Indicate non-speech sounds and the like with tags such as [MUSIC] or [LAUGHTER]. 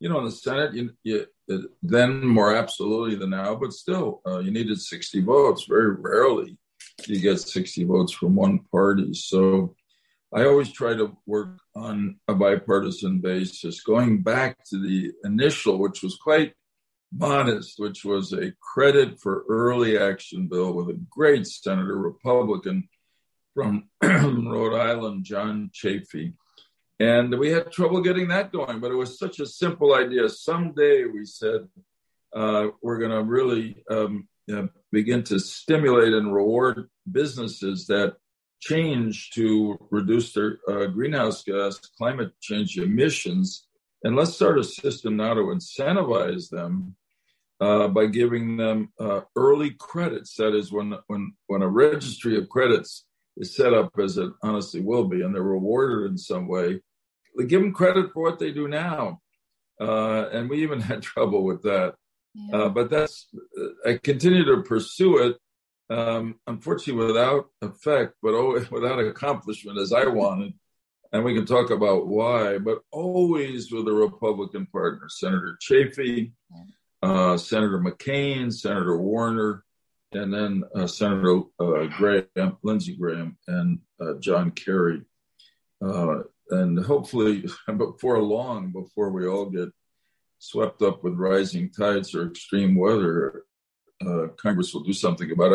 you know, in the Senate, you, you, then more absolutely than now, but still, uh, you needed 60 votes. Very rarely you get 60 votes from one party. So I always try to work on a bipartisan basis, going back to the initial, which was quite modest, which was a credit for early action bill with a great senator, Republican from [CLEARS THROAT] Rhode Island, John Chafee. And we had trouble getting that going, but it was such a simple idea. Someday we said, uh, we're going to really um, begin to stimulate and reward businesses that change to reduce their uh, greenhouse gas climate change emissions. And let's start a system now to incentivize them uh, by giving them uh, early credits. That is, when when when a registry of credits is set up, as it honestly will be, and they're rewarded in some way, give them credit for what they do now. Uh, and we even [LAUGHS] had trouble with that. Yeah. Uh, but that's I continue to pursue it um, unfortunately without effect, but always [LAUGHS] without accomplishment as I wanted. And we can talk about why, but always with a Republican partner, Senator Chafee, uh, Senator McCain, Senator Warner, and then uh, Senator uh, Graham, Lindsey Graham, and uh, John Kerry. And hopefully, [LAUGHS] before long, before we all get swept up with rising tides or extreme weather, uh, Congress will do something about it.